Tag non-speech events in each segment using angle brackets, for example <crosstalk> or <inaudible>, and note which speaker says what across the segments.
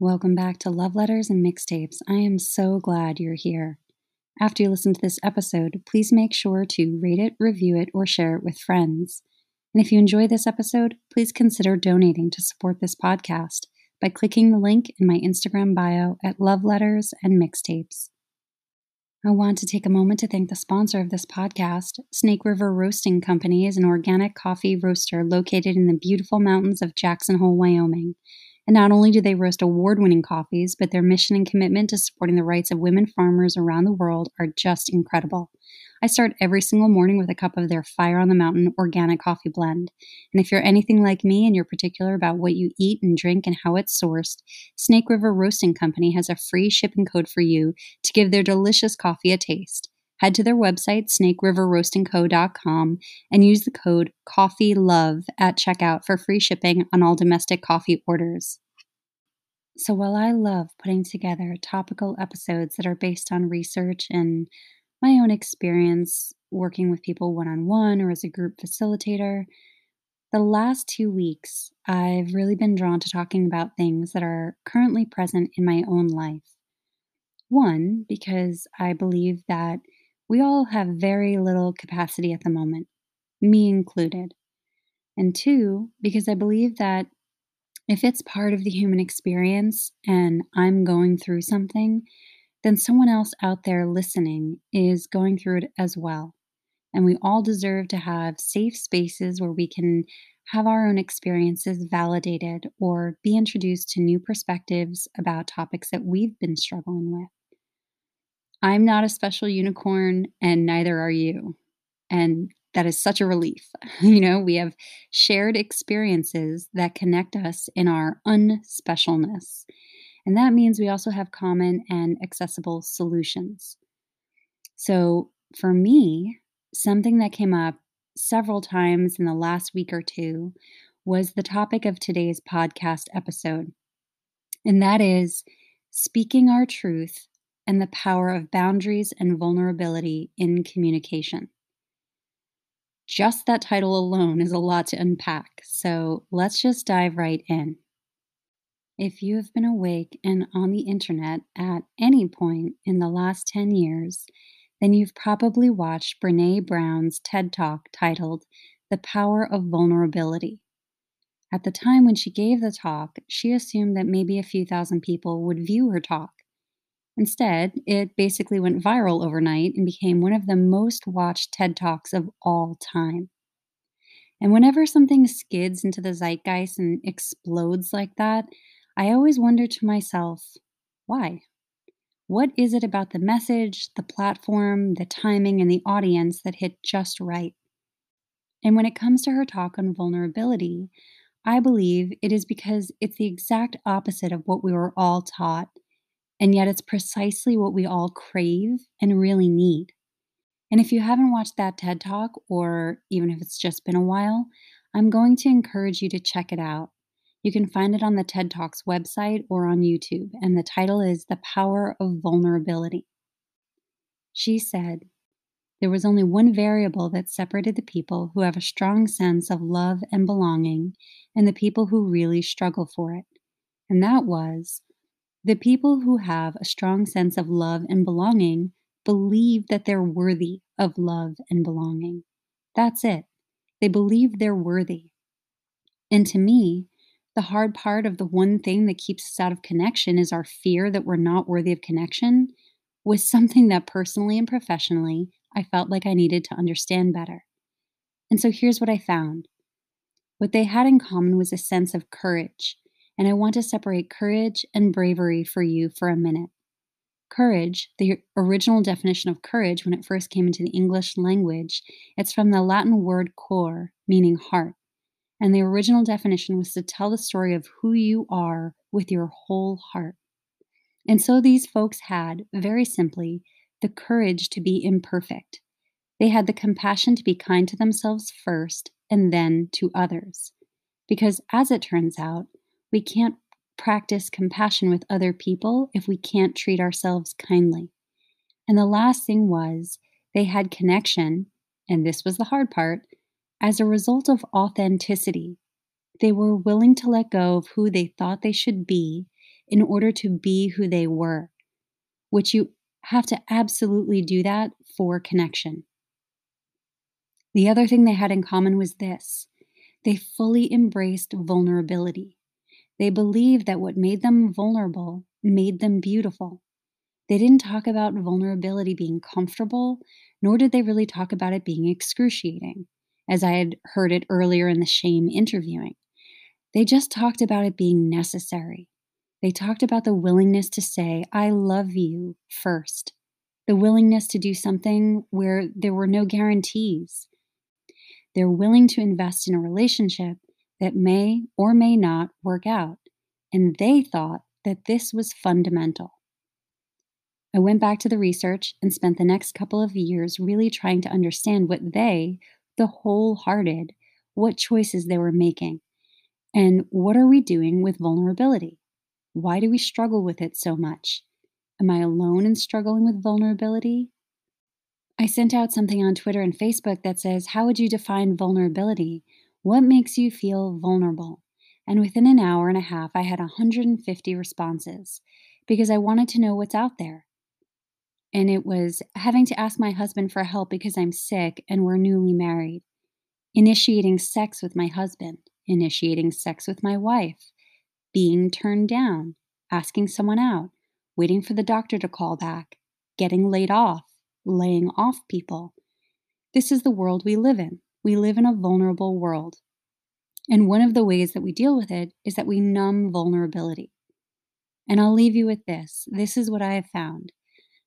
Speaker 1: Welcome back to Love Letters and Mixtapes. I am so glad you're here. After you listen to this episode, please make sure to rate it, review it, or share it with friends. And if you enjoy this episode, please consider donating to support this podcast by clicking the link in my Instagram bio at Love Letters and Mixtapes. I want to take a moment to thank the sponsor of this podcast. Snake River Roasting Company is an organic coffee roaster located in the beautiful mountains of Jackson Hole, Wyoming. And not only do they roast award winning coffees, but their mission and commitment to supporting the rights of women farmers around the world are just incredible. I start every single morning with a cup of their Fire on the Mountain organic coffee blend. And if you're anything like me and you're particular about what you eat and drink and how it's sourced, Snake River Roasting Company has a free shipping code for you to give their delicious coffee a taste head to their website, snakeriverroastingco.com, and use the code COFFEELOVE at checkout for free shipping on all domestic coffee orders. So, while I love putting together topical episodes that are based on research and my own experience working with people one on one or as a group facilitator, the last two weeks I've really been drawn to talking about things that are currently present in my own life. One, because I believe that we all have very little capacity at the moment, me included. And two, because I believe that if it's part of the human experience and I'm going through something, then someone else out there listening is going through it as well. And we all deserve to have safe spaces where we can have our own experiences validated or be introduced to new perspectives about topics that we've been struggling with. I'm not a special unicorn, and neither are you. And that is such a relief. <laughs> You know, we have shared experiences that connect us in our unspecialness. And that means we also have common and accessible solutions. So, for me, something that came up several times in the last week or two was the topic of today's podcast episode. And that is speaking our truth and the power of boundaries and vulnerability in communication. Just that title alone is a lot to unpack, so let's just dive right in. If you have been awake and on the internet at any point in the last 10 years, then you've probably watched Brene Brown's TED Talk titled The Power of Vulnerability. At the time when she gave the talk, she assumed that maybe a few thousand people would view her talk Instead, it basically went viral overnight and became one of the most watched TED Talks of all time. And whenever something skids into the zeitgeist and explodes like that, I always wonder to myself, why? What is it about the message, the platform, the timing, and the audience that hit just right? And when it comes to her talk on vulnerability, I believe it is because it's the exact opposite of what we were all taught and yet it's precisely what we all crave and really need. And if you haven't watched that TED Talk, or even if it's just been a while, I'm going to encourage you to check it out. You can find it on the TED Talks website or on YouTube, and the title is The Power of Vulnerability. She said, There was only one variable that separated the people who have a strong sense of love and belonging and the people who really struggle for it, and that was the people who have a strong sense of love and belonging believe that they're worthy of love and belonging. That's it. They believe they're worthy. And to me, the hard part of the one thing that keeps us out of connection is our fear that we're not worthy of connection was something that personally and professionally I felt like I needed to understand better. And so here's what I found. What they had in common was a sense of courage and I want to separate courage and bravery for you for a minute. Courage, the original definition of courage when it first came into the English language, it's from the Latin word cor, meaning heart. And the original definition was to tell the story of who you are with your whole heart. And so these folks had, very simply, the courage to be imperfect. They had the compassion to be kind to themselves first and then to others. Because as it turns out, we can't practice compassion with other people if we can't treat ourselves kindly. And the last thing was they had connection, and this was the hard part, as a result of authenticity. They were willing to let go of who they thought they should be in order to be who they were, which you have to absolutely do that for connection. The other thing they had in common was this they fully embraced vulnerability. They believed that what made them vulnerable made them beautiful. They didn't talk about vulnerability being comfortable, nor did they really talk about it being excruciating, as I had heard it earlier in the shame interviewing. They just talked about it being necessary. They talked about the willingness to say, I love you first, the willingness to do something where there were no guarantees. They're willing to invest in a relationship that may or may not work out. And they thought that this was fundamental. I went back to the research and spent the next couple of years really trying to understand what they, the wholehearted, what choices they were making. And what are we doing with vulnerability? Why do we struggle with it so much? Am I alone in struggling with vulnerability? I sent out something on Twitter and Facebook that says, How would you define vulnerability? What makes you feel vulnerable? And within an hour and a half, I had 150 responses because I wanted to know what's out there. And it was having to ask my husband for help because I'm sick and we're newly married, initiating sex with my husband, initiating sex with my wife, being turned down, asking someone out, waiting for the doctor to call back, getting laid off, laying off people. This is the world we live in. We live in a vulnerable world. And one of the ways that we deal with it is that we numb vulnerability. And I'll leave you with this this is what I have found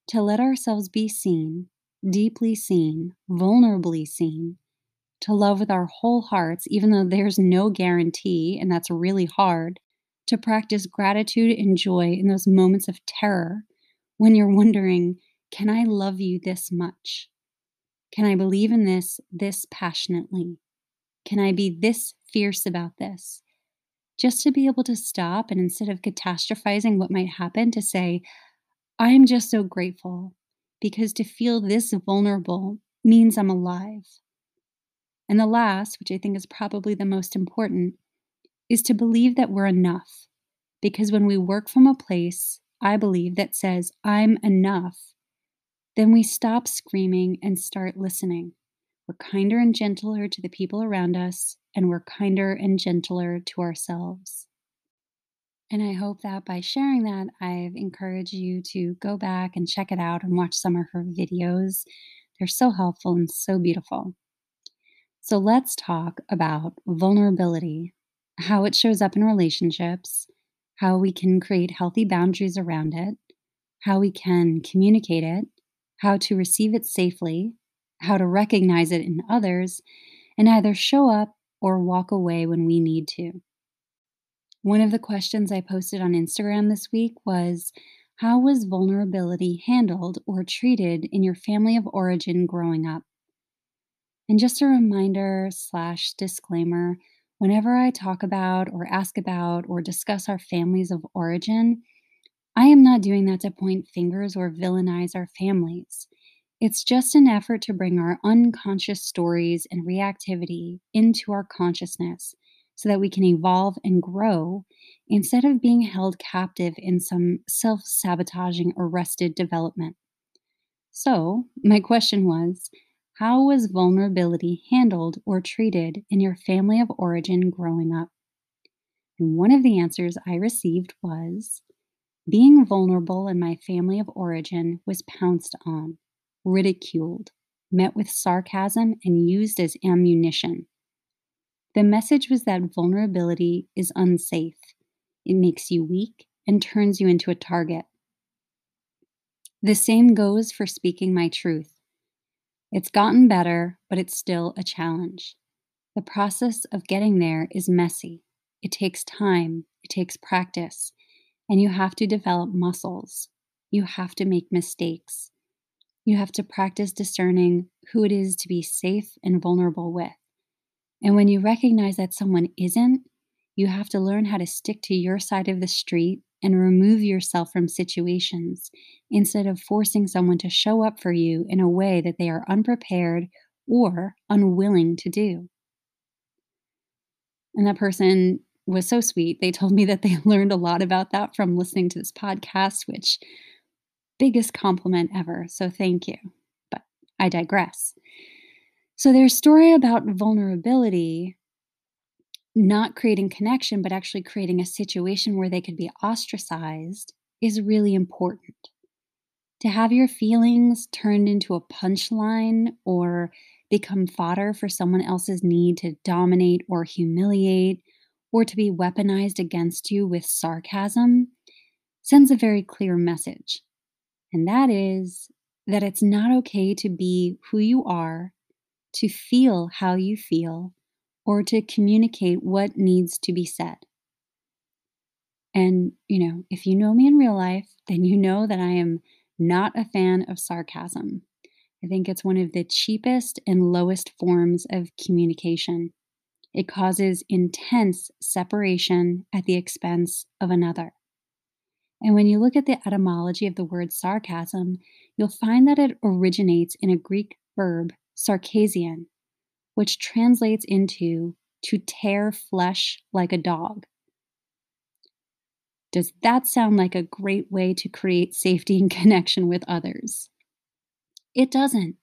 Speaker 1: to let ourselves be seen, deeply seen, vulnerably seen, to love with our whole hearts, even though there's no guarantee, and that's really hard, to practice gratitude and joy in those moments of terror when you're wondering, can I love you this much? Can I believe in this this passionately? Can I be this fierce about this? Just to be able to stop and instead of catastrophizing what might happen, to say, I am just so grateful because to feel this vulnerable means I'm alive. And the last, which I think is probably the most important, is to believe that we're enough. Because when we work from a place, I believe, that says, I'm enough, then we stop screaming and start listening. We're kinder and gentler to the people around us, and we're kinder and gentler to ourselves. And I hope that by sharing that, I've encouraged you to go back and check it out and watch some of her videos. They're so helpful and so beautiful. So let's talk about vulnerability, how it shows up in relationships, how we can create healthy boundaries around it, how we can communicate it, how to receive it safely, how to recognize it in others, and either show up or walk away when we need to. One of the questions I posted on Instagram this week was How was vulnerability handled or treated in your family of origin growing up? And just a reminder slash disclaimer whenever I talk about or ask about or discuss our families of origin, I am not doing that to point fingers or villainize our families. It's just an effort to bring our unconscious stories and reactivity into our consciousness so that we can evolve and grow instead of being held captive in some self sabotaging arrested development. So, my question was How was vulnerability handled or treated in your family of origin growing up? And one of the answers I received was being vulnerable in my family of origin was pounced on, ridiculed, met with sarcasm, and used as ammunition. The message was that vulnerability is unsafe. It makes you weak and turns you into a target. The same goes for speaking my truth. It's gotten better, but it's still a challenge. The process of getting there is messy. It takes time, it takes practice, and you have to develop muscles. You have to make mistakes. You have to practice discerning who it is to be safe and vulnerable with. And when you recognize that someone isn't, you have to learn how to stick to your side of the street and remove yourself from situations instead of forcing someone to show up for you in a way that they are unprepared or unwilling to do. And that person was so sweet. They told me that they <laughs> learned a lot about that from listening to this podcast, which biggest compliment ever. So thank you. But I digress. So their story about vulnerability not creating connection, but actually creating a situation where they could be ostracized is really important. To have your feelings turned into a punchline or become fodder for someone else's need to dominate or humiliate or to be weaponized against you with sarcasm sends a very clear message. And that is that it's not okay to be who you are, to feel how you feel, or to communicate what needs to be said. And, you know, if you know me in real life, then you know that I am not a fan of sarcasm. I think it's one of the cheapest and lowest forms of communication. It causes intense separation at the expense of another. And when you look at the etymology of the word sarcasm, you'll find that it originates in a Greek verb, sarkazein, which translates into to tear flesh like a dog. Does that sound like a great way to create safety and <laughs> connection with others? It doesn't.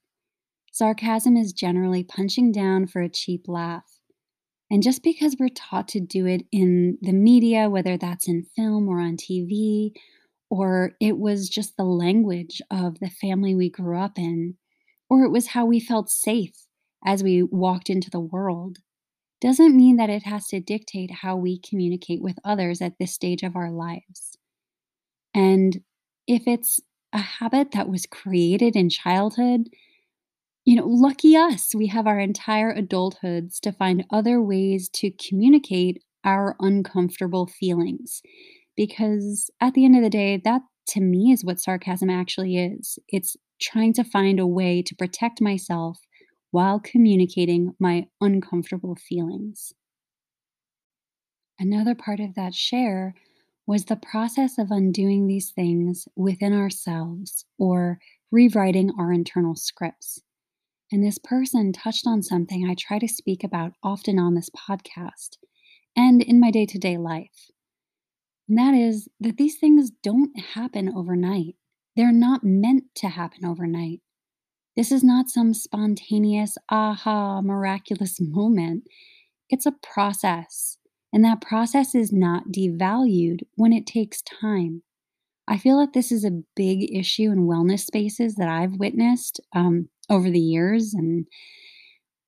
Speaker 1: Sarcasm is generally punching down for a cheap laugh. And just because we're taught to do it in the media, whether that's in film or on TV, or it was just the language of the family we grew up in, or it was how we felt safe as we walked into the world doesn't mean that it has to dictate how we communicate with others at this stage of our lives. And if it's a habit that was created in childhood, you know, lucky us, we have our entire adulthoods to find other ways to communicate our uncomfortable feelings. Because at the end of the day, that to me is what sarcasm actually is it's trying to find a way to protect myself while communicating my uncomfortable feelings. Another part of that share was the process of undoing these things within ourselves or rewriting our internal scripts. And this person touched on something I try to speak about often on this podcast and in my day to day life. And that is that these things don't happen overnight. They're not meant to happen overnight. This is not some spontaneous, aha, miraculous moment. It's a process, and that process is not devalued when it takes time. I feel that this is a big issue in wellness spaces that I've witnessed um, over the years. And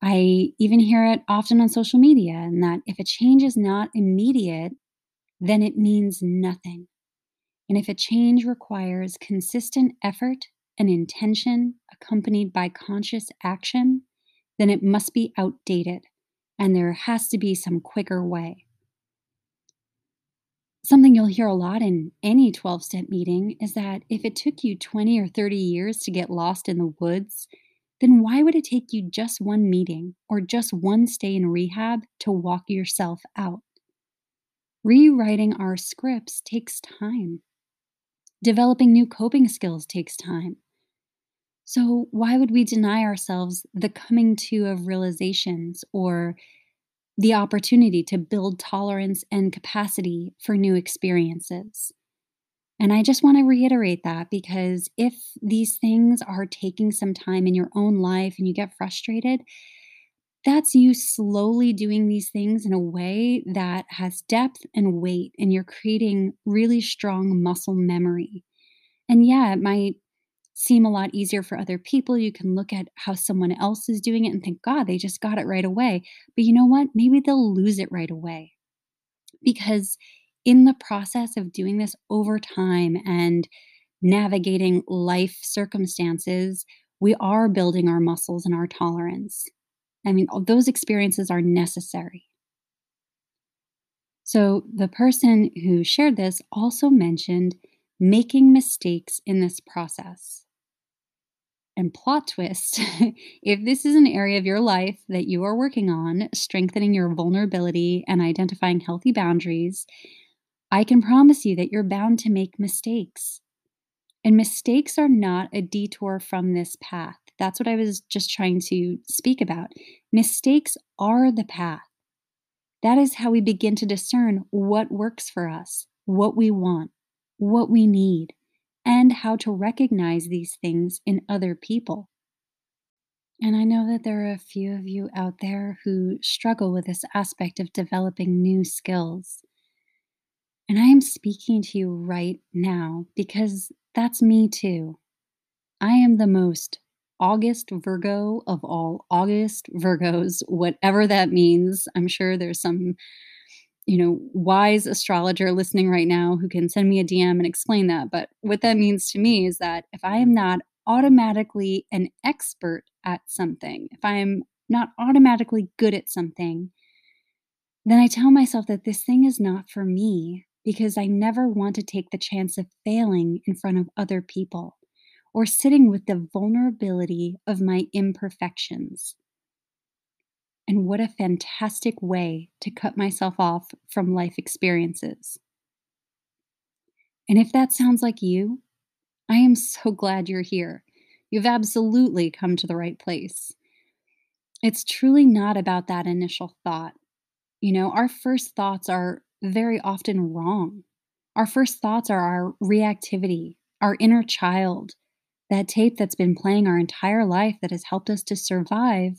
Speaker 1: I even hear it often on social media, and that if a change is not immediate, then it means nothing. And if a change requires consistent effort and intention accompanied by conscious action, then it must be outdated and there has to be some quicker way. Something you'll hear a lot in any 12 step meeting is that if it took you 20 or 30 years to get lost in the woods, then why would it take you just one meeting or just one stay in rehab to walk yourself out? Rewriting our scripts takes time. Developing new coping skills takes time. So, why would we deny ourselves the coming to of realizations or the opportunity to build tolerance and capacity for new experiences? And I just want to reiterate that because if these things are taking some time in your own life and you get frustrated, that's you slowly doing these things in a way that has depth and weight, and you're creating really strong muscle memory. And yeah, it might seem a lot easier for other people. You can look at how someone else is doing it and think, God, they just got it right away. But you know what? Maybe they'll lose it right away. Because in the process of doing this over time and navigating life circumstances, we are building our muscles and our tolerance. I mean, those experiences are necessary. So, the person who shared this also mentioned making mistakes in this process. And plot twist <laughs> if this is an area of your life that you are working on, strengthening your vulnerability and identifying healthy boundaries, I can promise you that you're bound to make mistakes. And mistakes are not a detour from this path. That's what I was just trying to speak about. Mistakes are the path. That is how we begin to discern what works for us, what we want, what we need, and how to recognize these things in other people. And I know that there are a few of you out there who struggle with this aspect of developing new skills. And I am speaking to you right now because that's me too. I am the most August Virgo of all August Virgos, <laughs> whatever that means. I'm sure there's some, you know, wise astrologer listening right now who can send me a DM and explain that. But what that means to me is that if I am not automatically an expert at something, if I am not automatically good at something, then I tell myself that this thing is not for me because I never want to take the chance of failing in front of other people or sitting with the vulnerability of my imperfections. And what a fantastic way to cut myself off from life experiences. And if that sounds like you, I am so glad you're here. You've absolutely come to the right place. It's truly not about that initial thought. You know, our first thoughts are very often wrong. Our first thoughts are our reactivity, our inner child, that tape that's been playing our entire life that has helped us to survive,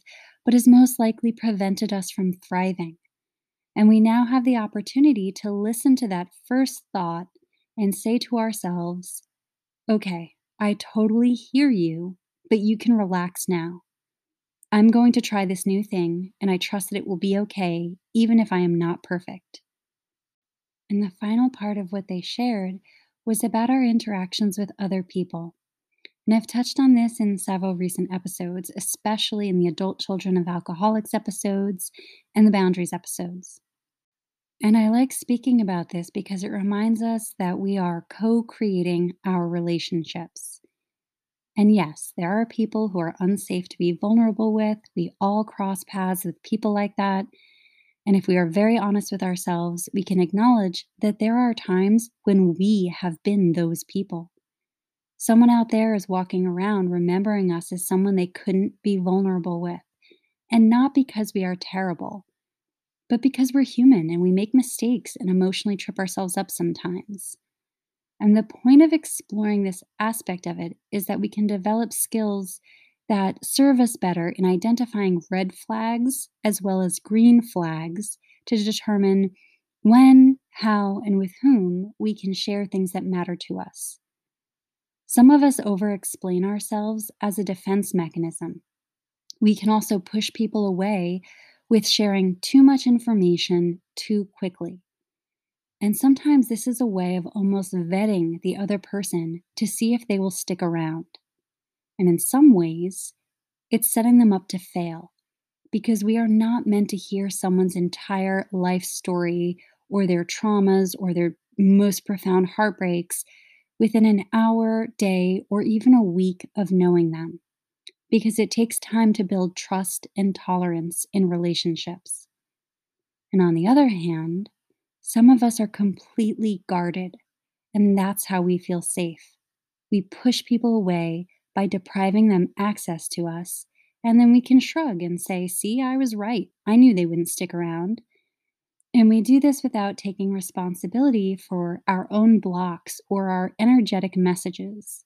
Speaker 1: but has most likely prevented us from thriving. And we now have the opportunity to listen to that first thought and say to ourselves, okay, I totally hear you, but you can relax now. I'm going to try this new thing, and I trust that it will be okay, even if I am not perfect. And the final part of what they shared was about our interactions with other people. And I've touched on this in several recent episodes, especially in the Adult Children of Alcoholics episodes and the Boundaries episodes. And I like speaking about this because it reminds us that we are co creating our relationships. And yes, there are people who are unsafe to be vulnerable with. We all cross paths with people like that. And if we are very honest with ourselves, we can acknowledge that there are times when we have been those people. Someone out there is walking around remembering us as someone they couldn't be vulnerable with. And not because we are terrible, but because we're human and we make mistakes and emotionally trip ourselves up sometimes. And the point of exploring this aspect of it is that we can develop skills that serve us better in identifying red flags as well as green flags to determine when, how, and with whom we can share things that matter to us. Some of us over explain ourselves as a defense mechanism. We can also push people away with sharing too much information too quickly. And sometimes this is a way of almost vetting the other person to see if they will stick around. And in some ways, it's setting them up to fail because we are not meant to hear someone's entire life story or their traumas or their most profound heartbreaks within an hour, day, or even a week of knowing them, because it takes time to build trust and tolerance in relationships. And on the other hand, some of us are completely guarded, and that's how we feel safe. We push people away by depriving them access to us, and then we can shrug and say, See, I was right. I knew they wouldn't stick around. And we do this without taking responsibility for our own blocks or our energetic messages.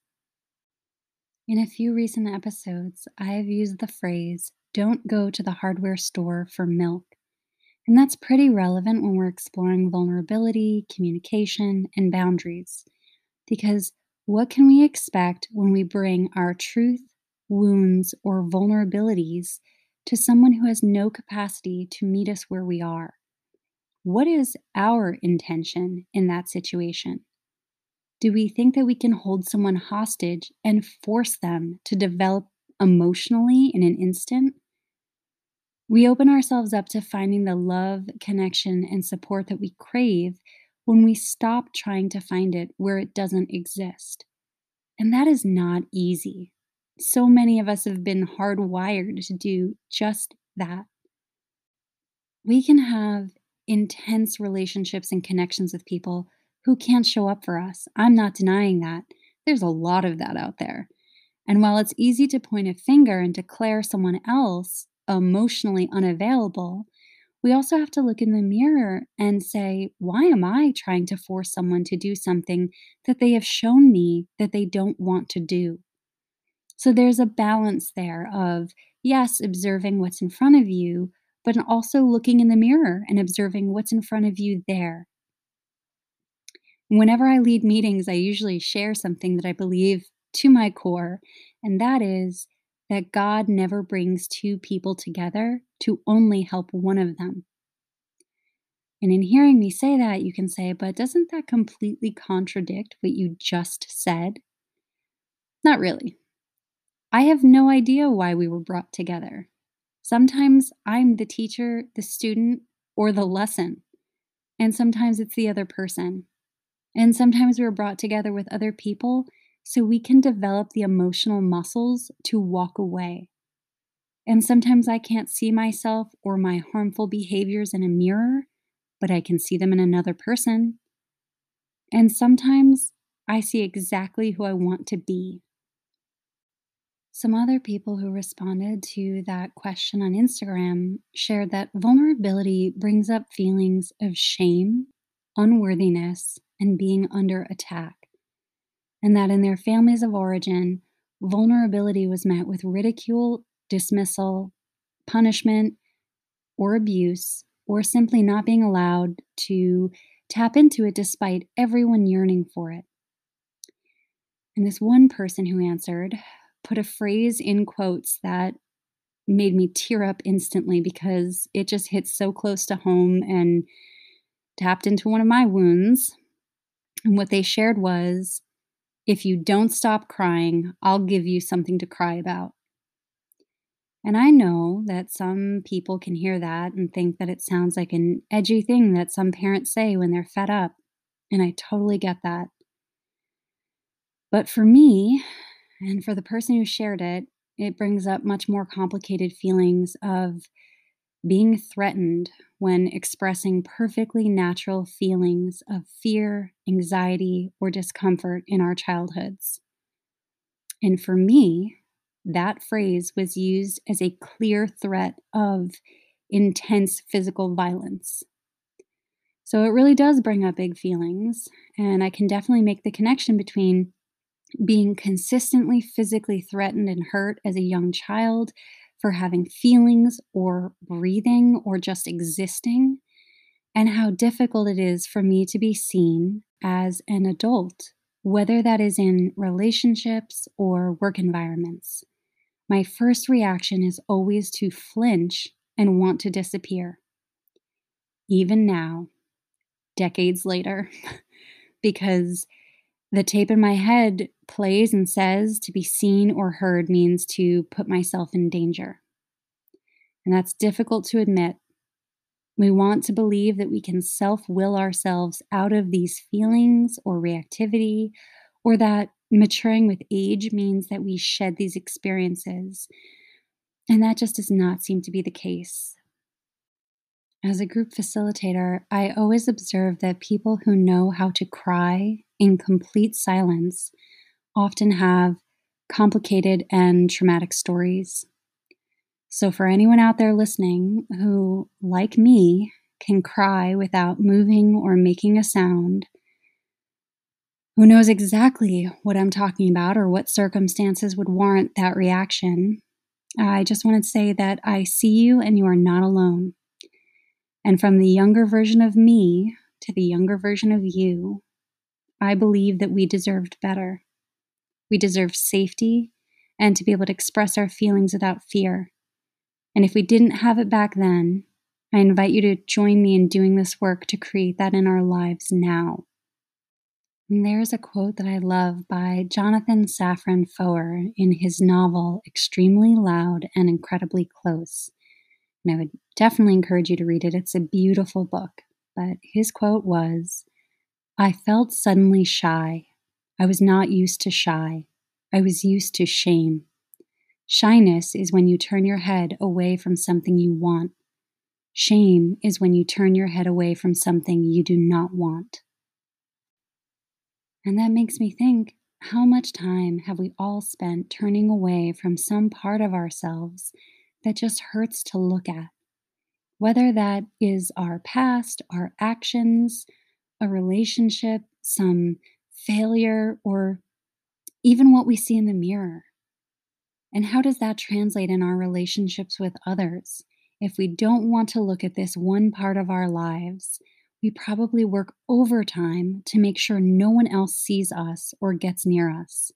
Speaker 1: In a few recent episodes, I have used the phrase, don't go to the hardware store for milk. And that's pretty relevant when we're exploring vulnerability, communication, and boundaries. Because what can we expect when we bring our truth, wounds, or vulnerabilities to someone who has no capacity to meet us where we are? What is our intention in that situation? Do we think that we can hold someone hostage and force them to develop emotionally in an instant? We open ourselves up to finding the love, connection, and support that we crave when we stop trying to find it where it doesn't exist. And that is not easy. So many of us have been hardwired to do just that. We can have intense relationships and connections with people who can't show up for us. I'm not denying that. There's a lot of that out there. And while it's easy to point a finger and declare someone else emotionally unavailable, we also have to look in the mirror and say, why am I trying to force someone to do something that they have shown me that they don't want to do? So there's a balance there of, yes, observing what's in front of you, but also looking in the mirror and observing what's in front of you there. Whenever I lead meetings, I usually share something that I believe to my core, and that is that God never brings two people together to only help one of them. And in hearing me say that, you can say, but doesn't that completely contradict what you just said? Not really. I have no idea why we were brought together. Sometimes I'm the teacher, the student, or the lesson. And sometimes it's the other person. And sometimes we're brought together with other people so we can develop the emotional muscles to walk away. And sometimes I can't see myself or my harmful behaviors in a mirror, but I can see them in another person. And sometimes I see exactly who I want to be. Some other people who responded to that question on Instagram shared that vulnerability brings up feelings of shame, unworthiness, and being under attack and that in their families of origin, vulnerability was met with ridicule, dismissal, punishment, or abuse, or simply not being allowed to tap into it despite everyone yearning for it. And this one person who answered put a phrase in quotes that made me tear up instantly because it just hit so close to home and tapped into one of my wounds. And what they shared was if you don't stop crying, I'll give you something to cry about. And I know that some people can hear that and think that it sounds like an edgy thing that some parents say when they're fed up. And I totally get that. But for me, and for the person who shared it, it brings up much more complicated feelings of being threatened when expressing perfectly natural feelings of fear, anxiety, or discomfort in our childhoods. And for me, that phrase was used as a clear threat of intense physical violence. So it really does bring up big feelings, and I can definitely make the connection between being consistently physically threatened and hurt as a young child for having feelings or breathing or just existing, and how difficult it is for me to be seen as an adult, whether that is in relationships or work environments. My first reaction is always to flinch and want to disappear. Even now, decades later, <laughs> because the tape in my head plays and says to be seen or heard means to put myself in danger. And that's difficult to admit. We want to believe that we can self will ourselves out of these feelings or reactivity, or that maturing with age means that we shed these experiences. And that just does not seem to be the case. As a group facilitator, I always observe that people who know how to cry in complete silence often have complicated and traumatic stories. So, for anyone out there listening who, like me, can cry without moving or making a sound, who knows exactly what I'm talking about or what circumstances would warrant that reaction, I just want to say that I see you and you are not alone. And from the younger version of me to the younger version of you, I believe that we deserved better. We deserved safety and to be able to express our feelings without fear. And if we didn't have it back then, I invite you to join me in doing this work to create that in our lives now. And there's a quote that I love by Jonathan Safran Foer in his novel Extremely Loud and Incredibly Close. And I would definitely encourage you to read it. It's a beautiful book. But his quote was I felt suddenly shy. I was not used to shy. I was used to shame. Shyness is when you turn your head away from something you want. Shame is when you turn your head away from something you do not want. And that makes me think how much time have we all spent turning away from some part of ourselves that just hurts to look at? Whether that is our past, our actions, a relationship, some failure, or even what we see in the mirror. And how does that translate in our relationships with others? If we don't want to look at this one part of our lives, we probably work overtime to make sure no one else sees us or gets near us.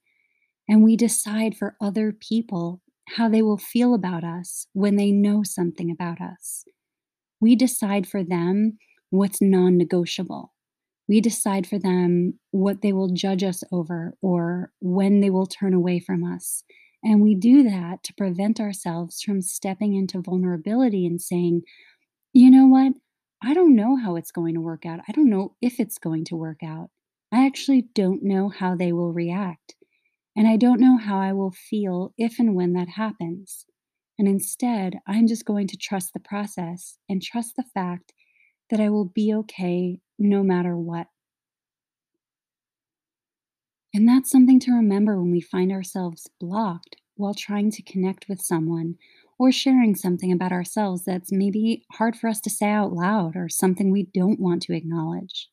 Speaker 1: And we decide for other people how they will feel about us when they know something about us. We decide for them what's non negotiable. We decide for them what they will judge us over or when they will turn away from us. And we do that to prevent ourselves from stepping into vulnerability and saying, you know what? I don't know how it's going to work out. I don't know if it's going to work out. I actually don't know how they will react. And I don't know how I will feel if and when that happens. And instead, I'm just going to trust the process and trust the fact that I will be okay no matter what. And that's something to remember when we find ourselves blocked while trying to connect with someone or sharing something about ourselves that's maybe hard for us to say out loud or something we don't want to acknowledge.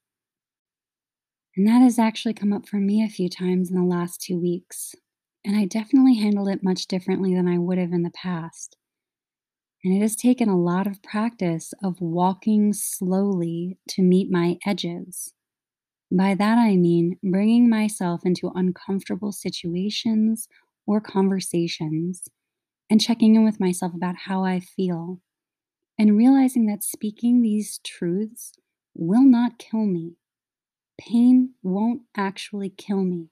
Speaker 1: And that has actually come up for me a few times in the last two weeks. And I definitely handled it much differently than I would have in the past. And it has taken a lot of practice of walking slowly to meet my edges. By that I mean bringing myself into uncomfortable situations or conversations and checking in with myself about how I feel and realizing that speaking these truths will not kill me. Pain won't actually kill me.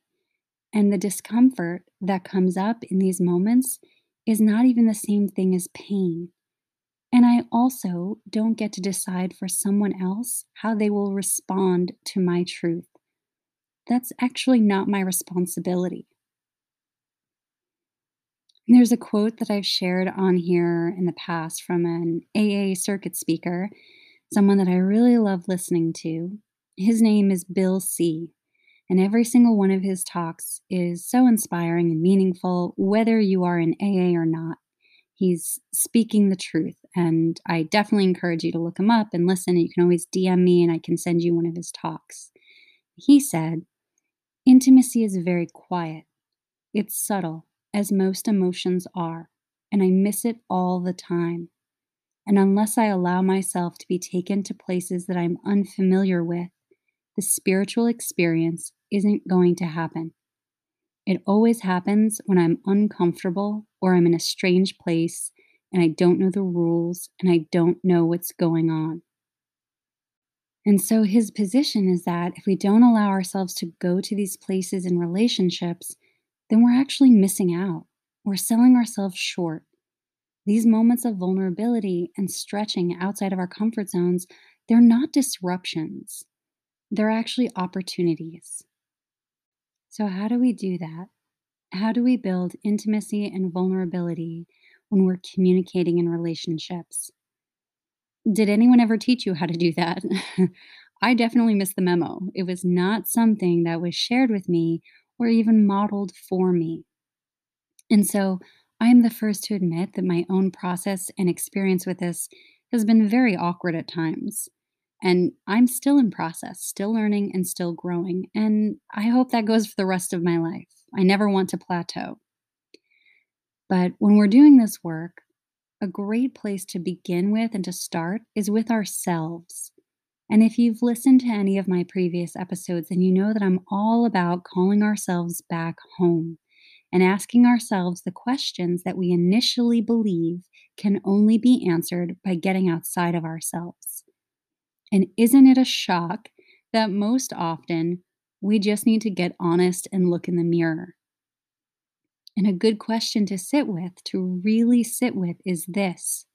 Speaker 1: And the discomfort that comes up in these moments is not even the same thing as pain. And I also don't get to decide for someone else how they will respond to my truth. That's actually not my responsibility. There's a quote that I've shared on here in the past from an AA circuit speaker, someone that I really love listening to. His name is Bill C. And every single one of his talks is so inspiring and meaningful, whether you are in AA or not. He's speaking the truth, and I definitely encourage you to look him up and listen. You can always DM me, and I can send you one of his talks. He said, Intimacy is very quiet, it's subtle, as most emotions are, and I miss it all the time. And unless I allow myself to be taken to places that I'm unfamiliar with, the spiritual experience isn't going to happen. It always happens when I'm uncomfortable or I'm in a strange place and I don't know the rules and I don't know what's going on. And so his position is that if we don't allow ourselves to go to these places in relationships, then we're actually missing out. We're selling ourselves short. These moments of vulnerability and stretching outside of our comfort zones, they're not disruptions. They're actually opportunities. So, how do we do that? How do we build intimacy and vulnerability when we're communicating in relationships? Did anyone ever teach you how to do that? <laughs> I definitely missed the memo. It was not something that was shared with me or even modeled for me. And so I am the first to admit that my own process and experience with this has been very awkward at times. And I'm still in process, still learning and still growing. And I hope that goes for the rest of my life. I never want to plateau. But when we're doing this work, a great place to begin with and to start is with ourselves. And if you've listened to any of my previous episodes, then you know that I'm all about calling ourselves back home and asking ourselves the questions that we initially believe can only be answered by getting outside of ourselves. And isn't it a shock that most often we just need to get honest and look in the mirror? And a good question to sit with, to really sit with, is this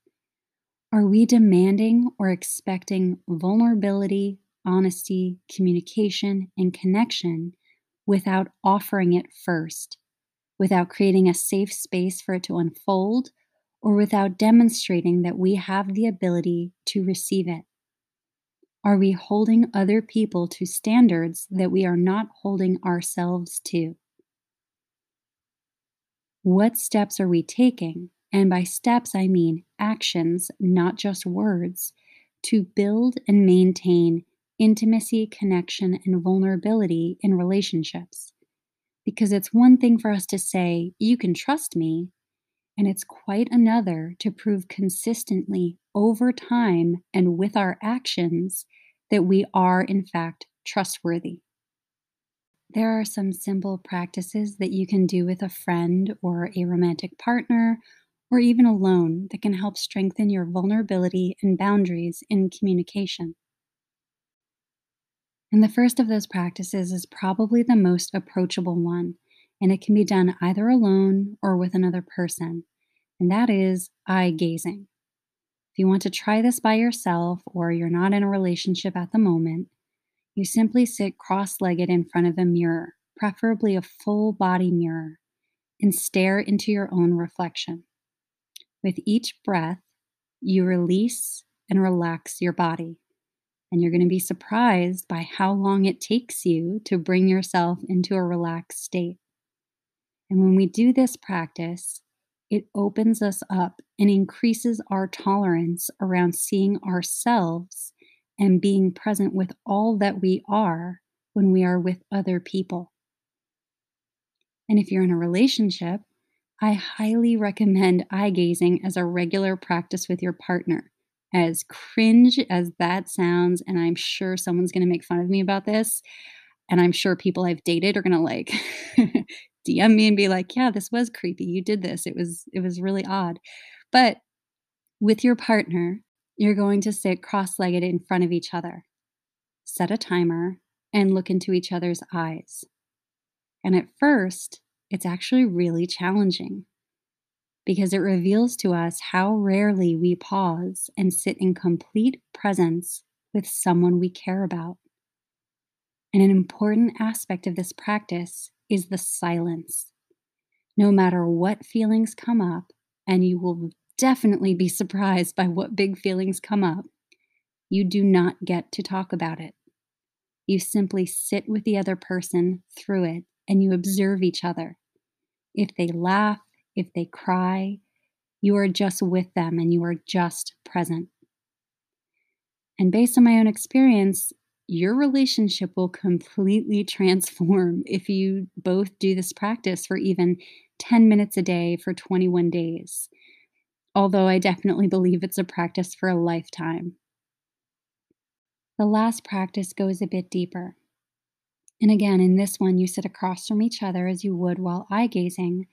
Speaker 1: Are we demanding or expecting vulnerability, honesty, communication, and connection without offering it first, without creating a safe space for it to unfold, or without demonstrating that we have the ability to receive it? Are we holding other people to standards that we are not holding ourselves to? What steps are we taking And by steps, I mean actions, not just words, to build and maintain intimacy, connection, and vulnerability in relationships. Because it's one thing for us to say, you can trust me, and it's quite another to prove consistently over time and with our actions that we are, in fact, trustworthy. There are some simple practices that you can do with a friend or a romantic partner or even alone that can help strengthen your vulnerability and boundaries in communication. And the first of those practices is probably the most approachable one, and it can be done either alone or with another person, and that is eye gazing. If you want to try this by yourself or you're not in a relationship at the moment, you simply sit cross legged in front of a mirror, preferably a full body mirror, and stare into your own reflection. With each breath, you release and relax your body. And you're going to be surprised by how long it takes you to bring yourself into a relaxed state. And when we do this practice, it opens us up and increases our tolerance around seeing ourselves and being present with all that we are when we are with other people. And if you're in a relationship, I highly recommend eye gazing as a regular practice with your partner. As cringe as that sounds, and I'm sure someone's going to make fun of me about this, and I'm sure people I've dated are going to like <laughs> DM me and be like, "Yeah, this was creepy. You did this. It was it was really odd." But with your partner, you're going to sit cross legged in front of each other, set a timer, and look into each other's eyes. And at first, it's actually really challenging because it reveals to us how rarely we pause and sit in complete presence with someone we care about. And an important aspect of this practice is the silence. No matter what feelings come up, and you will definitely be surprised by what big feelings come up. You do not get to talk about it. You simply sit with the other person through it and you observe each other. If they laugh, if they cry, you are just with them and you are just present. And based on my own experience, your relationship will completely transform <laughs> if you both do this practice for even 10 minutes a day for 21 days although I definitely believe it's a practice for a lifetime. The last practice goes a bit deeper. And again, in this one, you sit across from each other as you would while eye gazing,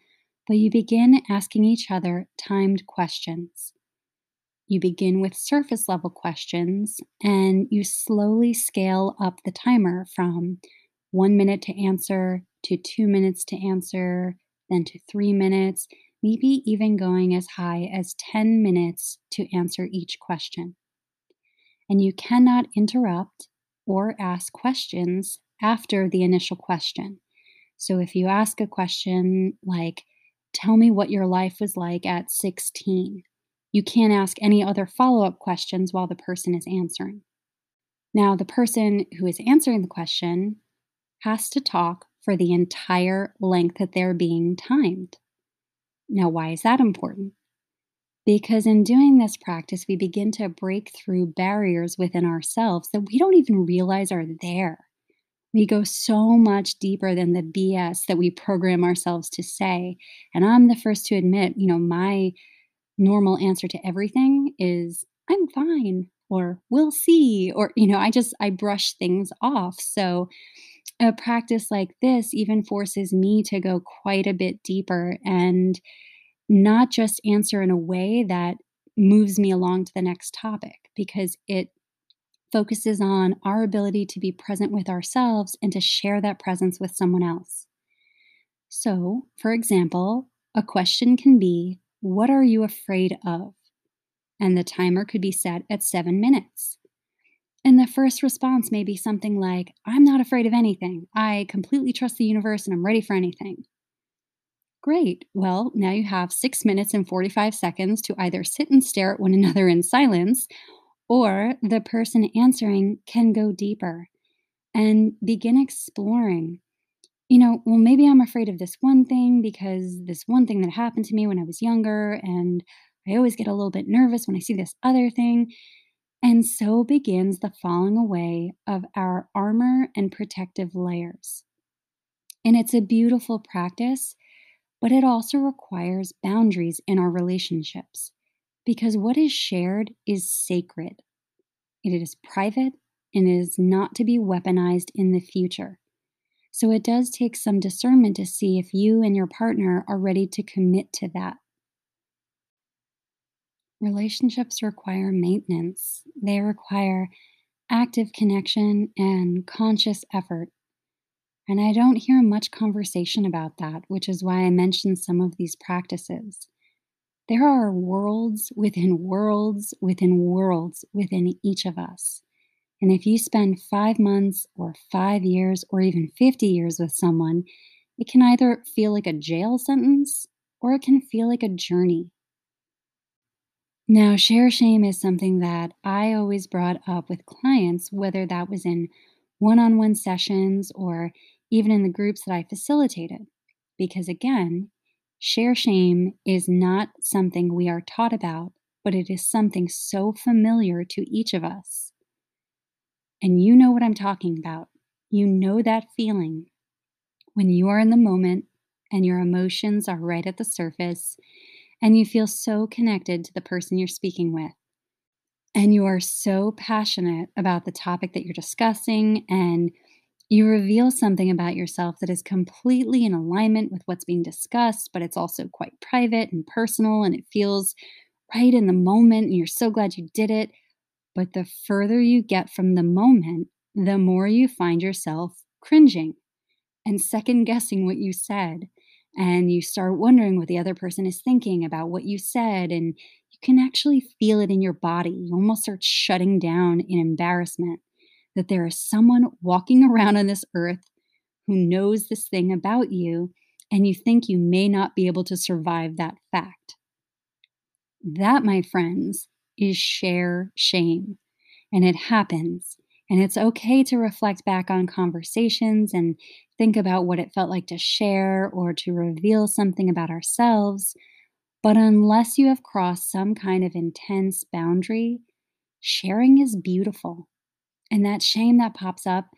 Speaker 1: but you begin asking each other timed questions. You begin with surface level questions and you slowly scale up the timer from one minute to answer to two minutes to answer, then to three minutes, maybe even going as high as 10 minutes to answer each question. And you cannot interrupt or ask questions after the initial question. So if you ask a question like, Tell me what your life was like at 16, you can't ask any other follow up questions while the person is answering. Now, the person who is answering the question has to talk for the entire length that they're being timed. Now, why is that important? Because in doing this practice, we begin to break through barriers within ourselves that we don't even realize are there. We go so much deeper than the BS that we program ourselves to say. And I'm the first to admit, you know, my normal answer to everything is, I'm fine, or we'll see, or, you know, I just, I brush things off. So, a practice like this even forces me to go quite a bit deeper and not just answer in a way that moves me along to the next topic because it focuses on our ability to be present with ourselves and to share that presence with someone else. So, for example, a question can be, What are you afraid of? And the timer could be set at seven minutes. And the first response may be something like, I'm not afraid of anything. I completely trust the universe and I'm ready for anything. Great. Well, now you have six minutes and 45 seconds to either sit and stare at one <laughs> another in silence, or the person answering can go deeper and begin exploring you know, well, maybe I'm afraid of this one thing because this one thing that happened to me when I was younger, and I always get a little bit nervous when I see this other thing. And so begins the falling away of our armor and protective layers. And it's a beautiful practice, but it also requires boundaries in our relationships because what is shared is sacred. It is private and it is not to be weaponized in the future. So it does take some discernment to see if you and your partner are ready to commit to that. Relationships require maintenance, they require active connection and conscious effort. And I don't hear much conversation about that, which is why I mentioned some of these practices. There are worlds within worlds within worlds within each of us. And if you spend five months or five years or even 50 years with someone, it can either feel like a jail sentence or it can feel like a journey. Now, share shame is something that I always brought up with clients, whether that was in one on one sessions or even in the groups that I facilitated. Because again, share shame is not something we are taught about, but it is something so familiar to each of us. And you know what I'm talking about. You know that feeling when you are in the moment and your emotions are right at the surface and you feel so connected to the person you're speaking with. And you are so passionate about the topic that you're discussing, and you reveal something about yourself that is completely in alignment with what's being discussed, but it's also quite private and personal, and it feels right in the moment, and you're so glad you did it. But the further you get from the moment, the more you find yourself cringing and second guessing what you said. And you start wondering what the other person is thinking about what you said. And you can actually feel it in your body. You almost start shutting down in embarrassment that there is someone walking <laughs> around on this earth who knows this thing about you. And you think you may not be able to survive that fact. That, my friends, is share shame. And it happens. And it's okay to reflect back on conversations and think about what it felt like to share or to reveal something about ourselves. But unless you have crossed some kind of intense boundary, sharing is beautiful. And that shame that pops up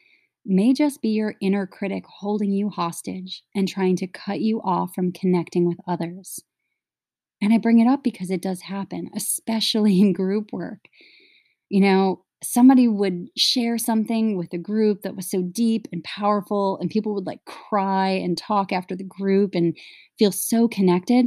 Speaker 1: may just be your inner critic holding you hostage and trying to cut you off from connecting with others. And I bring it up because it does happen, especially <laughs> in group work. You know, somebody would share something with a group that was so deep and powerful, and people would like cry and talk after the group and feel so connected.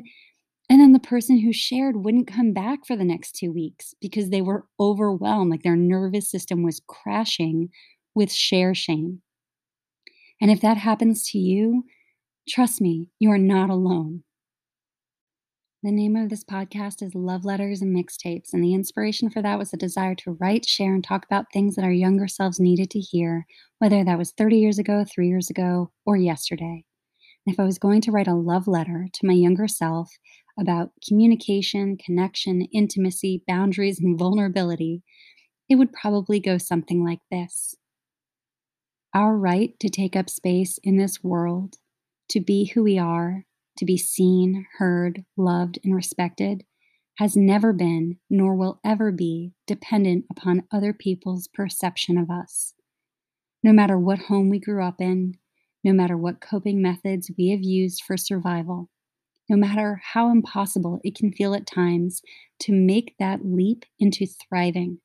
Speaker 1: And then the person who shared wouldn't come back for the next two weeks because they were overwhelmed, like their nervous system was crashing with share shame. And if that happens to you, trust me, you are not alone. The name of this podcast is Love Letters and Mixtapes, and the inspiration for that was a desire to write, share, and talk about things that our younger selves needed to hear, whether that was 30 years ago, three years ago, or yesterday. And if I was going to write a love letter to my younger self about communication, connection, intimacy, boundaries, and vulnerability, it would probably go something like this Our right to take up space in this world, to be who we are, to be seen, heard, loved, and respected has never been, nor will ever be, dependent upon other people's perception of us. No matter what home we grew up in, no matter what coping methods we have used for survival, no matter how impossible it can feel at times to make that leap into thriving,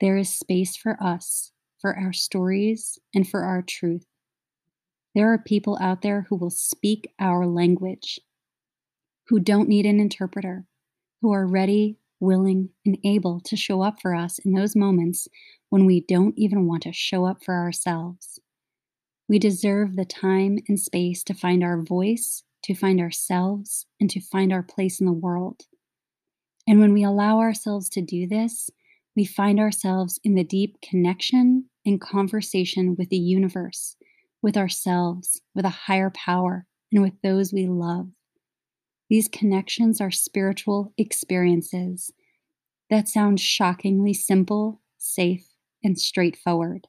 Speaker 1: there is space for us, for our stories, and for our truth. There are people out there who will speak our language, who don't need an interpreter, who are ready, willing, and able to show up for us in those moments when we don't even want to show up for ourselves. We deserve the time and space to find our voice, to find ourselves, and to find our place in the world. And when we allow ourselves to do this, we find ourselves in the deep connection and conversation with the universe with ourselves, with a higher power, and with those we love. These connections are spiritual experiences that sound shockingly simple, safe, and straightforward.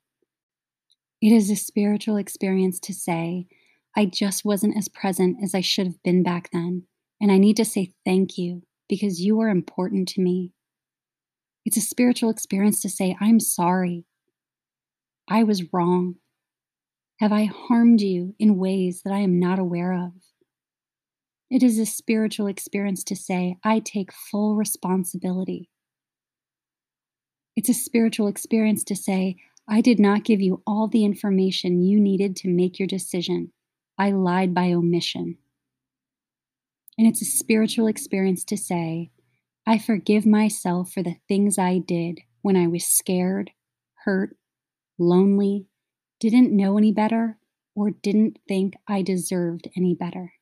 Speaker 1: It is a spiritual experience to say, I just wasn't as present as I should have been back then. And I need to say thank you because you are important to me. It's a spiritual experience to say, I'm sorry. I was wrong. Have I harmed you in ways that I am not aware of? It is a spiritual experience to say, I take full responsibility. It's a spiritual experience to say, I did not give you all the information you needed to make your decision. I lied by omission. And it's a spiritual experience to say, I forgive myself for the things I did when I was scared, hurt, lonely, didn't know any better, or didn't think I deserved any better.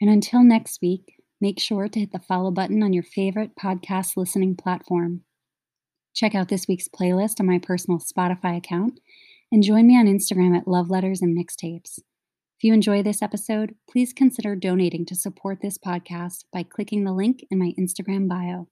Speaker 1: And until next week, make sure to hit the follow button on your favorite podcast listening platform. Check out this week's playlist on my personal Spotify account and join me on Instagram at Love Letters and Mixtapes. If you enjoy this episode, please consider donating to support this podcast by clicking the link in my Instagram bio.